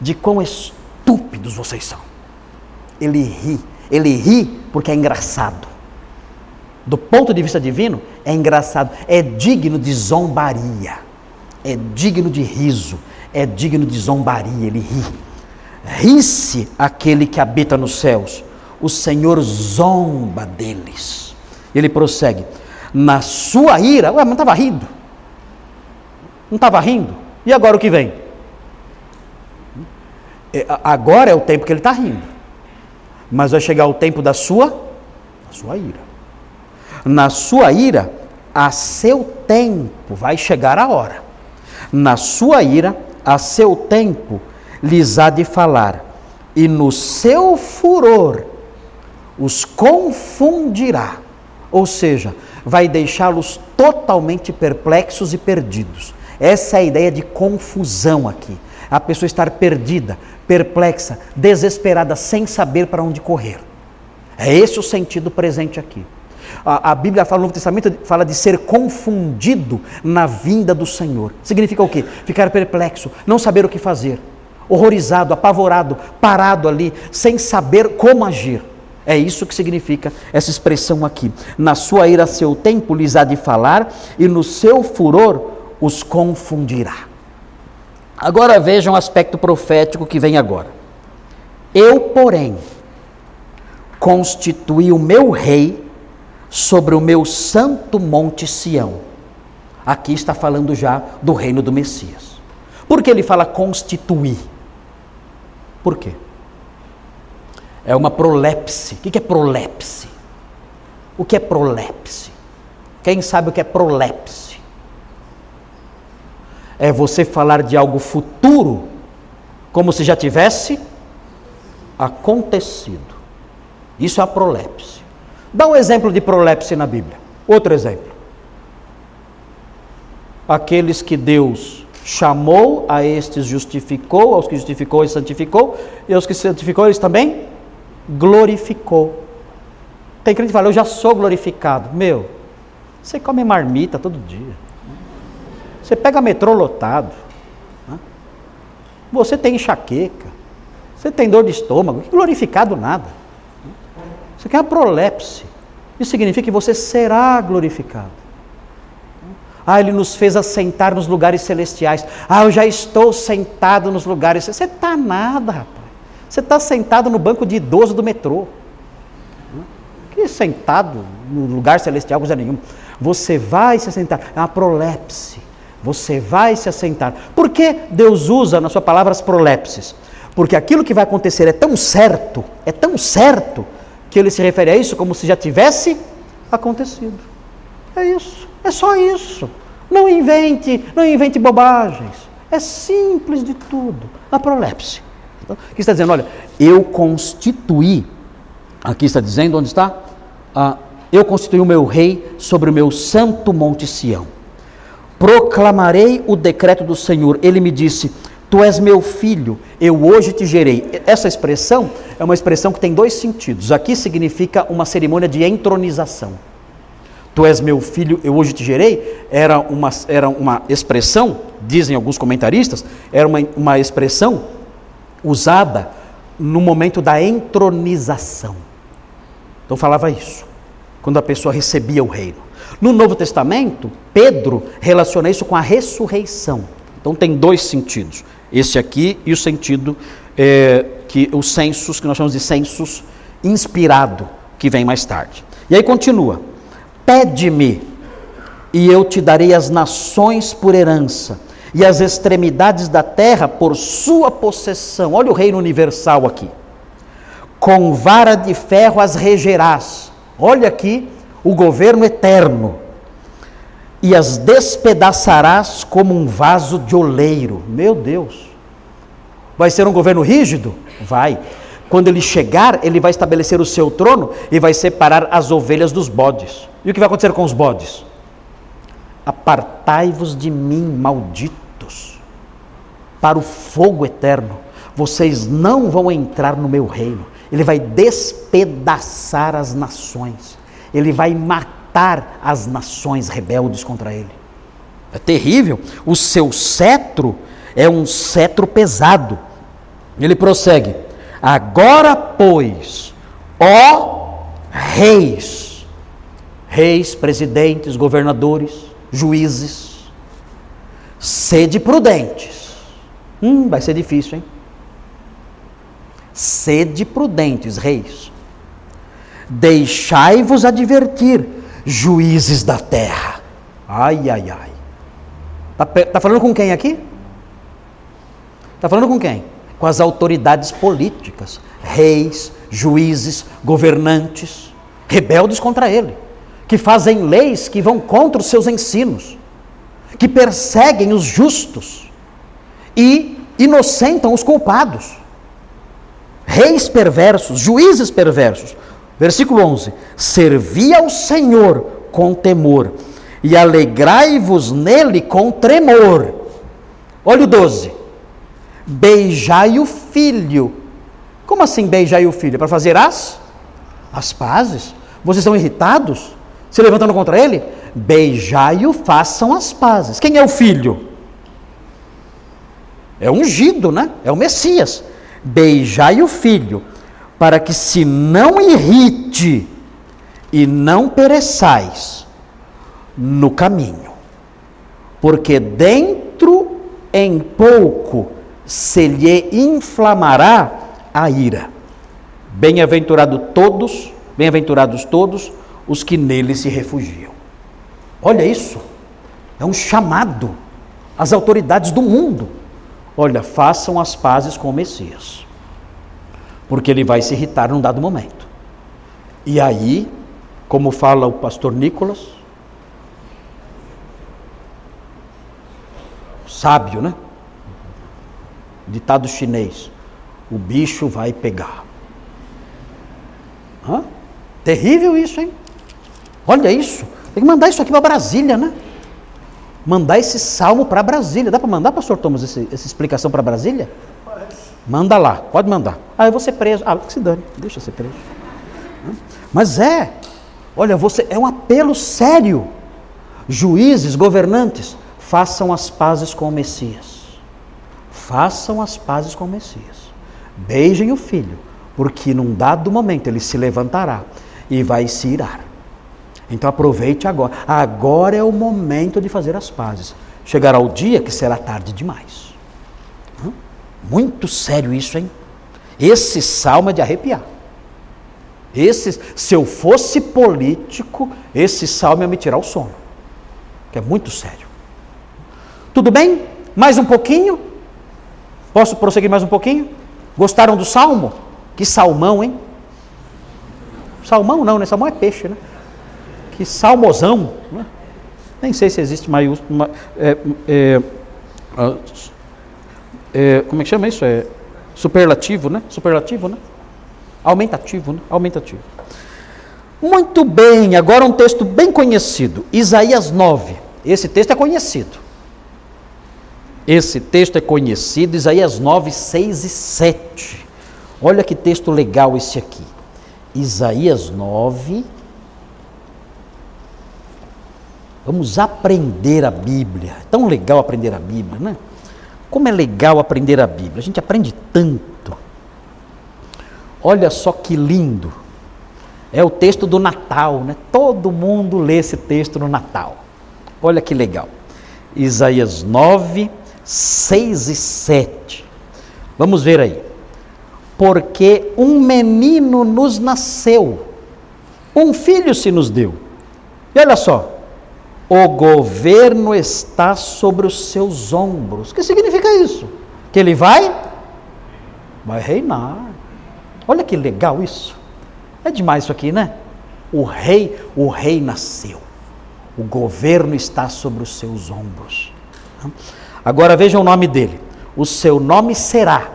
de quão estúpidos vocês são. Ele ri. Ele ri porque é engraçado. Do ponto de vista divino, é engraçado. É digno de zombaria. É digno de riso. É digno de zombaria. Ele ri. Ri-se aquele que habita nos céus. O Senhor zomba deles. Ele prossegue. Na sua ira, ué, mas não estava rindo. Não estava rindo. E agora o que vem? É, agora é o tempo que ele está rindo. Mas vai chegar o tempo da sua, da sua ira. Na sua ira, a seu tempo vai chegar a hora. Na sua ira, a seu tempo lhes há de falar, e no seu furor os confundirá. Ou seja, vai deixá-los totalmente perplexos e perdidos. Essa é a ideia de confusão aqui. A pessoa estar perdida, perplexa, desesperada, sem saber para onde correr. É esse o sentido presente aqui. A, a, Bíblia fala no Novo Testamento fala de ser confundido na vinda do Senhor. Significa o quê? Ficar perplexo, não saber o que fazer, horrorizado, apavorado, parado ali, sem saber como agir. É isso que significa essa expressão aqui. Na sua ira, seu tempo lhes há de falar, e no seu furor os confundirá. Agora vejam o aspecto profético que vem agora. Eu, porém, constituí o meu rei sobre o meu santo monte Sião. Aqui está falando já do reino do Messias. Por que ele fala constituir? Por quê? É uma prolepse. O que é prolepse? O que é prolepse? Quem sabe o que é prolepse? é você falar de algo futuro como se já tivesse acontecido. Isso é a prolepse. Dá um exemplo de prolepse na Bíblia. Outro exemplo. Aqueles que Deus chamou, a estes justificou, aos que justificou e santificou, e aos que santificou, eles também glorificou. Tem crente que fala, eu já sou glorificado. Meu, você come marmita todo dia. Você pega metrô lotado. Você tem enxaqueca. Você tem dor de estômago. Glorificado nada. Você quer uma prolepse. Isso significa que você será glorificado. Ah, Ele nos fez assentar nos lugares celestiais. Ah, eu já estou sentado nos lugares. Você está nada, rapaz. Você está sentado no banco de idoso do metrô. Que sentado no lugar celestial, coisa nenhuma. Você vai se assentar. É uma prolepse. Você vai se assentar. Por que Deus usa na sua palavra as prolepses? Porque aquilo que vai acontecer é tão certo, é tão certo, que ele se refere a isso como se já tivesse acontecido. É isso, é só isso. Não invente, não invente bobagens. É simples de tudo. A prolepse. Então, aqui está dizendo, olha, eu constituí, aqui está dizendo, onde está? Ah, eu constituí o meu rei sobre o meu santo monte Sião proclamarei o decreto do Senhor. Ele me disse: Tu és meu filho, eu hoje te gerei. Essa expressão é uma expressão que tem dois sentidos. Aqui significa uma cerimônia de entronização. Tu és meu filho, eu hoje te gerei, era uma, era uma expressão, dizem alguns comentaristas, era uma, uma expressão usada no momento da entronização. Então falava isso, quando a pessoa recebia o reino. No Novo Testamento, Pedro relaciona isso com a ressurreição. Então tem dois sentidos. Esse aqui e o sentido é, que os censos, que nós chamamos de censos inspirado, que vem mais tarde. E aí continua: Pede-me, e eu te darei as nações por herança, e as extremidades da terra por sua possessão. Olha o reino universal aqui. Com vara de ferro as regerás. Olha aqui o governo eterno, e as despedaçarás como um vaso de oleiro. Meu Deus! Vai ser um governo rígido? Vai. Quando ele chegar, ele vai estabelecer o seu trono e vai separar as ovelhas dos bodes. E o que vai acontecer com os bodes? Apartai-vos de mim, malditos. para o fogo eterno. Vocês não vão entrar no meu reino. Ele vai despedaçar as nações. Ele vai matar as nações rebeldes contra ele. É terrível. O seu cetro é um cetro pesado. Ele prossegue: Agora, pois, ó reis, reis, presidentes, governadores, juízes, sede prudentes. Hum, vai ser difícil, hein? Sede prudentes, reis. Deixai-vos advertir, juízes da terra. Ai, ai, ai. Está tá falando com quem aqui? Está falando com quem? Com as autoridades políticas, reis, juízes, governantes, rebeldes contra ele, que fazem leis que vão contra os seus ensinos, que perseguem os justos e inocentam os culpados. Reis perversos, juízes perversos. Versículo 11: Servi ao Senhor com temor e alegrai-vos nele com tremor. Olha o 12. Beijai o filho. Como assim beijai o filho? Para fazer as as pazes? Vocês estão irritados? Se levantando contra ele? Beijai-o, façam as pazes. Quem é o filho? É ungido, né? É o Messias. Beijai o filho, para que se não irrite e não pereçais no caminho, porque dentro em pouco se lhe inflamará a ira. Bem-aventurado todos, bem-aventurados todos os que nele se refugiam. Olha isso, é um chamado às autoridades do mundo. Olha, façam as pazes com o Messias, porque ele vai se irritar num dado momento. E aí, como fala o pastor Nicolas, sábio, né? Ditado chinês: o bicho vai pegar. Hã? Terrível isso, hein? Olha isso. Tem que mandar isso aqui para Brasília, né? Mandar esse salmo para Brasília. Dá para mandar, pastor Thomas, esse, essa explicação para Brasília? Manda lá, pode mandar. Ah, eu vou ser preso. Ah, que se dane, deixa ser preso. Mas é, olha, você é um apelo sério. Juízes, governantes, façam as pazes com o Messias. Façam as pazes com o Messias. Beijem o filho, porque num dado momento ele se levantará e vai se irar. Então aproveite agora. Agora é o momento de fazer as pazes. Chegará o dia que será tarde demais. Muito sério isso, hein? Esse salmo é de arrepiar. Esse, se eu fosse político, esse salmo ia me tirar o sono. Que é muito sério. Tudo bem? Mais um pouquinho? Posso prosseguir mais um pouquinho? Gostaram do salmo? Que salmão, hein? Salmão não, né? Salmão é peixe, né? Que salmosão. Né? Nem sei se existe maiúsculo. É, é, é, como é que chama isso? É superlativo, né? Superlativo, né? Aumentativo, né? Aumentativo. Muito bem, agora um texto bem conhecido. Isaías 9. Esse texto é conhecido. Esse texto é conhecido, Isaías 9, 6 e 7. Olha que texto legal esse aqui. Isaías 9. Vamos aprender a Bíblia. É tão legal aprender a Bíblia, né? Como é legal aprender a Bíblia. A gente aprende tanto. Olha só que lindo. É o texto do Natal, né? Todo mundo lê esse texto no Natal. Olha que legal. Isaías 9, 6 e 7. Vamos ver aí. Porque um menino nos nasceu, um filho se nos deu. E olha só, o governo está sobre os seus ombros. O que significa isso? Que ele vai? Vai reinar. Olha que legal isso. É demais isso aqui, né? O rei, o rei nasceu. O governo está sobre os seus ombros. Agora veja o nome dele. O seu nome será.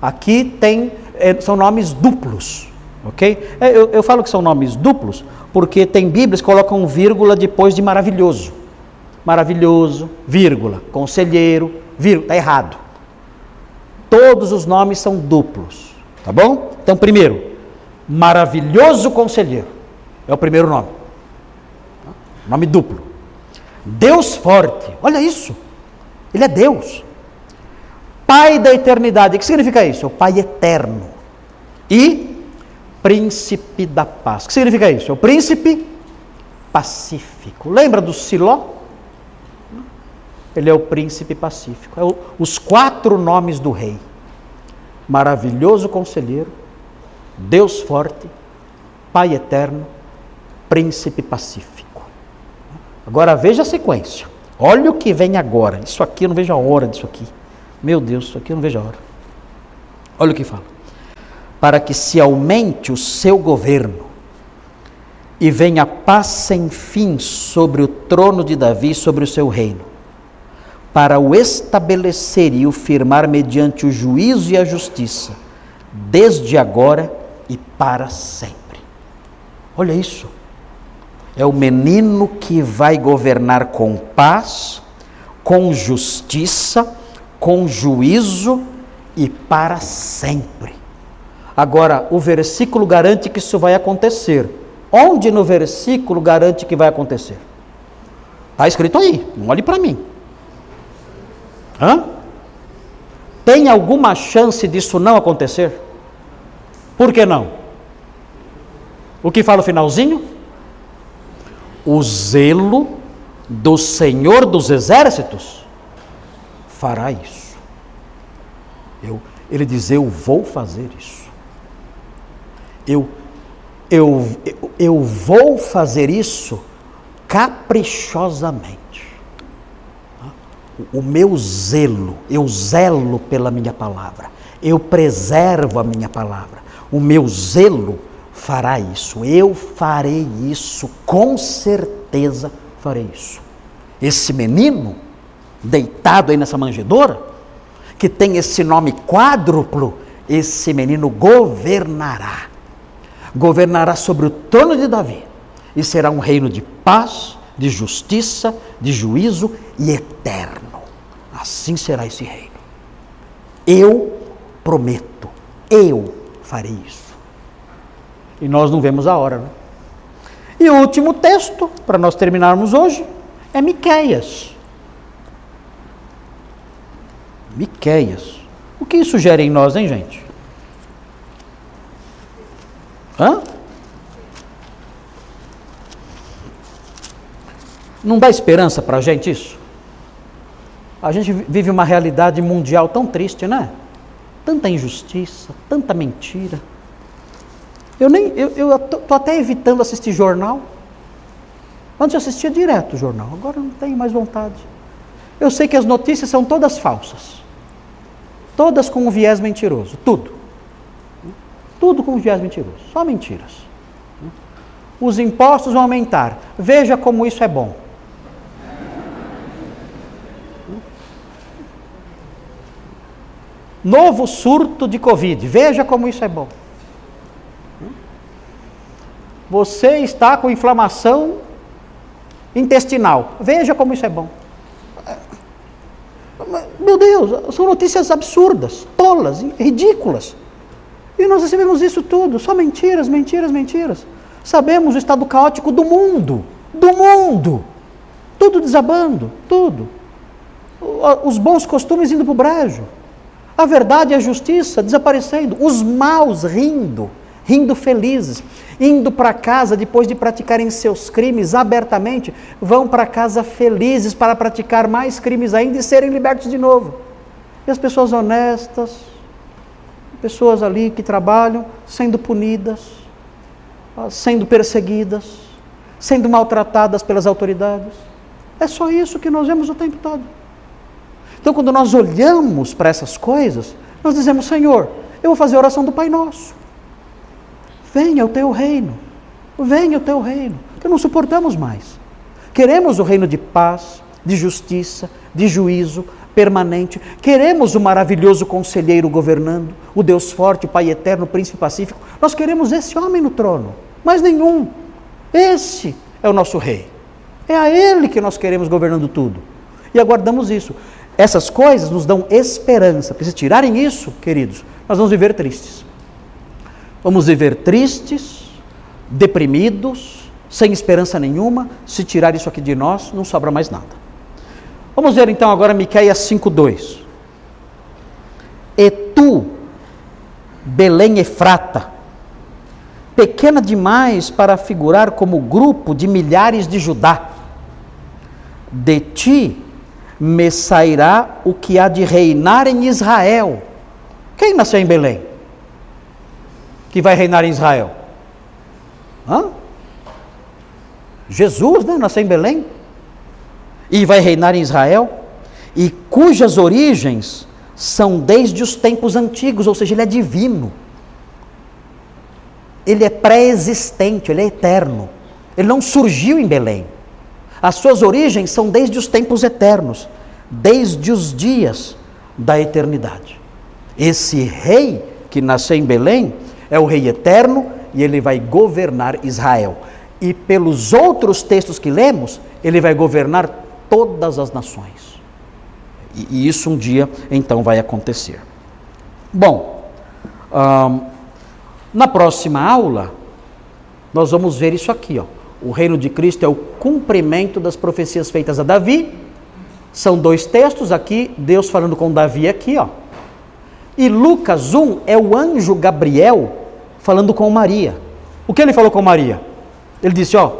Aqui tem é, são nomes duplos, ok? É, eu, eu, falo que são nomes duplos porque tem Bíblias que colocam vírgula depois de maravilhoso. maravilhoso, vírgula, conselheiro, vírgula, está errado. Todos os nomes são duplos, tá bom? Então, primeiro, maravilhoso conselheiro, é o primeiro nome. Nome duplo. Deus forte, olha isso, Ele é Deus. Pai da eternidade, o que significa isso? O Pai eterno. E príncipe da paz. O que significa isso? É o príncipe pacífico. Lembra do Siló? Ele é o príncipe pacífico. É o, os quatro nomes do rei: maravilhoso conselheiro, Deus forte, Pai eterno, príncipe pacífico. Agora veja a sequência. Olha o que vem agora. Isso aqui eu não vejo a hora disso aqui. Meu Deus, isso aqui eu não vejo a hora. Olha o que fala. Para que se aumente o seu governo e venha paz sem fim sobre o trono de Davi, sobre o seu reino para o estabelecer e o firmar mediante o juízo e a justiça, desde agora e para sempre. Olha isso. É o menino que vai governar com paz, com justiça, com juízo e para sempre. Agora, o versículo garante que isso vai acontecer. Onde no versículo garante que vai acontecer? Está escrito aí, não olhe para mim. Hã? Tem alguma chance disso não acontecer? Por que não? O que fala o finalzinho? O zelo do Senhor dos Exércitos fará isso. Eu, ele diz: Eu vou fazer isso. Eu, eu, eu, eu vou fazer isso caprichosamente o meu zelo, eu zelo pela minha palavra, eu preservo a minha palavra. O meu zelo fará isso, eu farei isso, com certeza farei isso. Esse menino, deitado aí nessa manjedoura, que tem esse nome quádruplo, esse menino governará. Governará sobre o trono de Davi e será um reino de paz, de justiça, de juízo e eterno. Assim será esse reino. Eu prometo, eu farei isso. E nós não vemos a hora. Né? E o último texto, para nós terminarmos hoje, é Miqueias. Miqueias. O que isso gera em nós, hein, gente? Hã? Não dá esperança para a gente isso? A gente vive uma realidade mundial tão triste, né? Tanta injustiça, tanta mentira. Eu nem, eu, eu tô até evitando assistir jornal. Antes eu assistia direto o jornal, agora não tenho mais vontade. Eu sei que as notícias são todas falsas. Todas com um viés mentiroso, tudo. Tudo com um viés mentiroso, só mentiras. Os impostos vão aumentar. Veja como isso é bom. Novo surto de Covid. Veja como isso é bom. Você está com inflamação intestinal. Veja como isso é bom. Meu Deus, são notícias absurdas, tolas, ridículas. E nós recebemos isso tudo, só mentiras, mentiras, mentiras. Sabemos o estado caótico do mundo, do mundo. Tudo desabando, tudo. Os bons costumes indo para o brejo. A verdade e a justiça desaparecendo, os maus rindo, rindo felizes, indo para casa depois de praticarem seus crimes abertamente, vão para casa felizes para praticar mais crimes ainda e serem libertos de novo. E as pessoas honestas, pessoas ali que trabalham, sendo punidas, sendo perseguidas, sendo maltratadas pelas autoridades. É só isso que nós vemos o tempo todo. Então, quando nós olhamos para essas coisas, nós dizemos: Senhor, eu vou fazer a oração do Pai Nosso. Venha o teu reino. Venha o teu reino. Que não suportamos mais. Queremos o reino de paz, de justiça, de juízo permanente. Queremos o maravilhoso conselheiro governando, o Deus forte, o Pai eterno, o príncipe pacífico. Nós queremos esse homem no trono, mais nenhum. Esse é o nosso rei. É a Ele que nós queremos governando tudo. E aguardamos isso. Essas coisas nos dão esperança. Porque se tirarem isso, queridos, nós vamos viver tristes. Vamos viver tristes, deprimidos, sem esperança nenhuma. Se tirar isso aqui de nós, não sobra mais nada. Vamos ver então agora Miqueias 5:2. E tu, Belém Efrata, pequena demais para figurar como grupo de milhares de Judá, de ti me sairá o que há de reinar em Israel. Quem nasceu em Belém? Que vai reinar em Israel? Hã? Jesus, né? Nasceu em Belém e vai reinar em Israel, e cujas origens são desde os tempos antigos, ou seja, ele é divino. Ele é pré-existente, ele é eterno. Ele não surgiu em Belém. As suas origens são desde os tempos eternos, desde os dias da eternidade. Esse rei que nasceu em Belém é o rei eterno e ele vai governar Israel. E pelos outros textos que lemos, ele vai governar todas as nações. E, e isso um dia então vai acontecer. Bom, hum, na próxima aula, nós vamos ver isso aqui, ó. O reino de Cristo é o cumprimento das profecias feitas a Davi. São dois textos aqui, Deus falando com Davi aqui, ó. E Lucas 1 é o anjo Gabriel falando com Maria. O que ele falou com Maria? Ele disse, ó,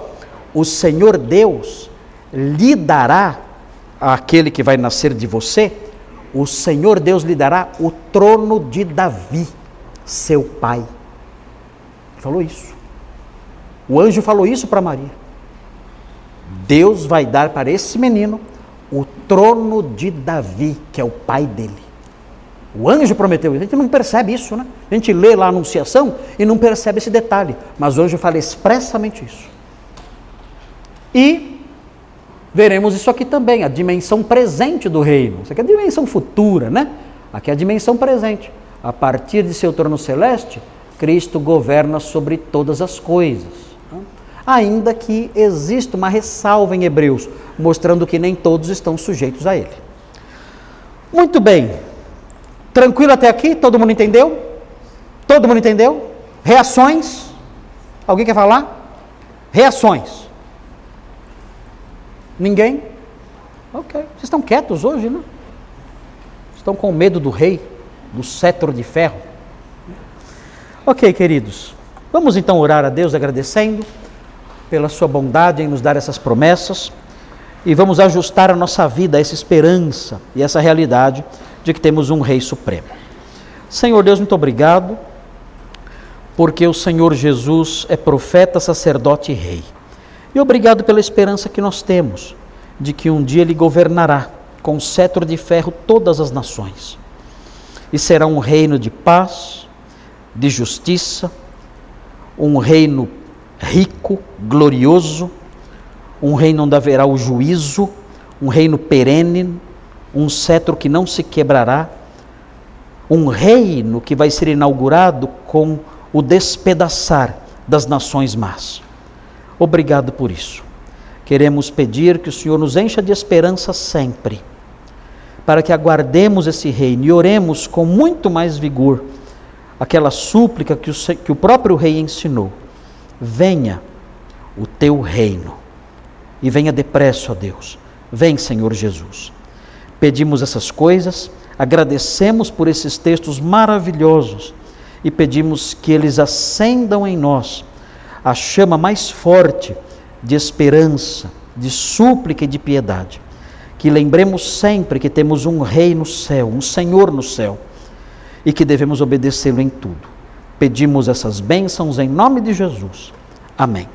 o Senhor Deus lhe dará àquele que vai nascer de você, o Senhor Deus lhe dará o trono de Davi, seu pai. Ele falou isso. O anjo falou isso para Maria. Deus vai dar para esse menino o trono de Davi, que é o pai dele. O anjo prometeu isso. A gente não percebe isso, né? A gente lê lá a anunciação e não percebe esse detalhe. Mas o anjo fala expressamente isso. E veremos isso aqui também, a dimensão presente do reino. Isso aqui é a dimensão futura, né? Aqui é a dimensão presente. A partir de seu trono celeste, Cristo governa sobre todas as coisas ainda que exista uma ressalva em Hebreus, mostrando que nem todos estão sujeitos a ele. Muito bem. Tranquilo até aqui? Todo mundo entendeu? Todo mundo entendeu? Reações? Alguém quer falar? Reações. Ninguém? Ok. Vocês estão quietos hoje, né? Estão com medo do rei, do cetro de ferro. Ok, queridos. Vamos então orar a Deus agradecendo pela sua bondade em nos dar essas promessas e vamos ajustar a nossa vida a essa esperança e essa realidade de que temos um Rei Supremo. Senhor Deus, muito obrigado, porque o Senhor Jesus é profeta, sacerdote e rei. E obrigado pela esperança que nós temos de que um dia ele governará com cetro de ferro todas as nações. E será um reino de paz, de justiça, um reino rico, glorioso, um reino onde haverá o juízo, um reino perene, um cetro que não se quebrará, um reino que vai ser inaugurado com o despedaçar das nações más. Obrigado por isso. Queremos pedir que o Senhor nos encha de esperança sempre, para que aguardemos esse reino e oremos com muito mais vigor aquela súplica que o, que o próprio rei ensinou venha o teu reino. E venha depressa, ó Deus. Vem, Senhor Jesus. Pedimos essas coisas, agradecemos por esses textos maravilhosos e pedimos que eles acendam em nós a chama mais forte de esperança, de súplica e de piedade. Que lembremos sempre que temos um Rei no céu, um Senhor no céu, e que devemos obedecê-lo em tudo. Pedimos essas bênçãos em nome de Jesus. Amém.